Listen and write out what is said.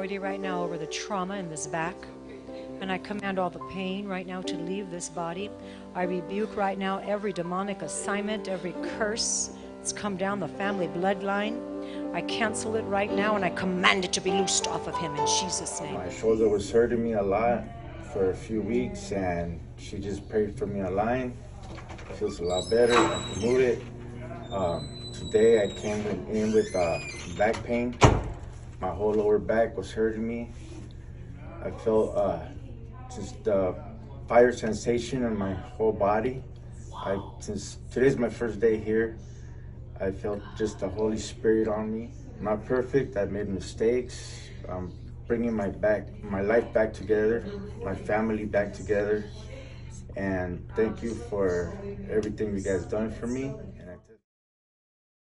authority right now over the trauma in this back. And I command all the pain right now to leave this body. I rebuke right now every demonic assignment, every curse that's come down the family bloodline. I cancel it right now and I command it to be loosed off of him in Jesus' name. My shoulder was hurting me a lot for a few weeks, and she just prayed for me online. Feels a lot better. I can move it. Um, today I came in with uh, back pain. My whole lower back was hurting me. I felt uh, just the fire sensation in my whole body. I since today's my first day here. I felt just the Holy Spirit on me. I'm not perfect. I've made mistakes. I'm bringing my back, my life back together, my family back together. And thank you for everything you guys done for me.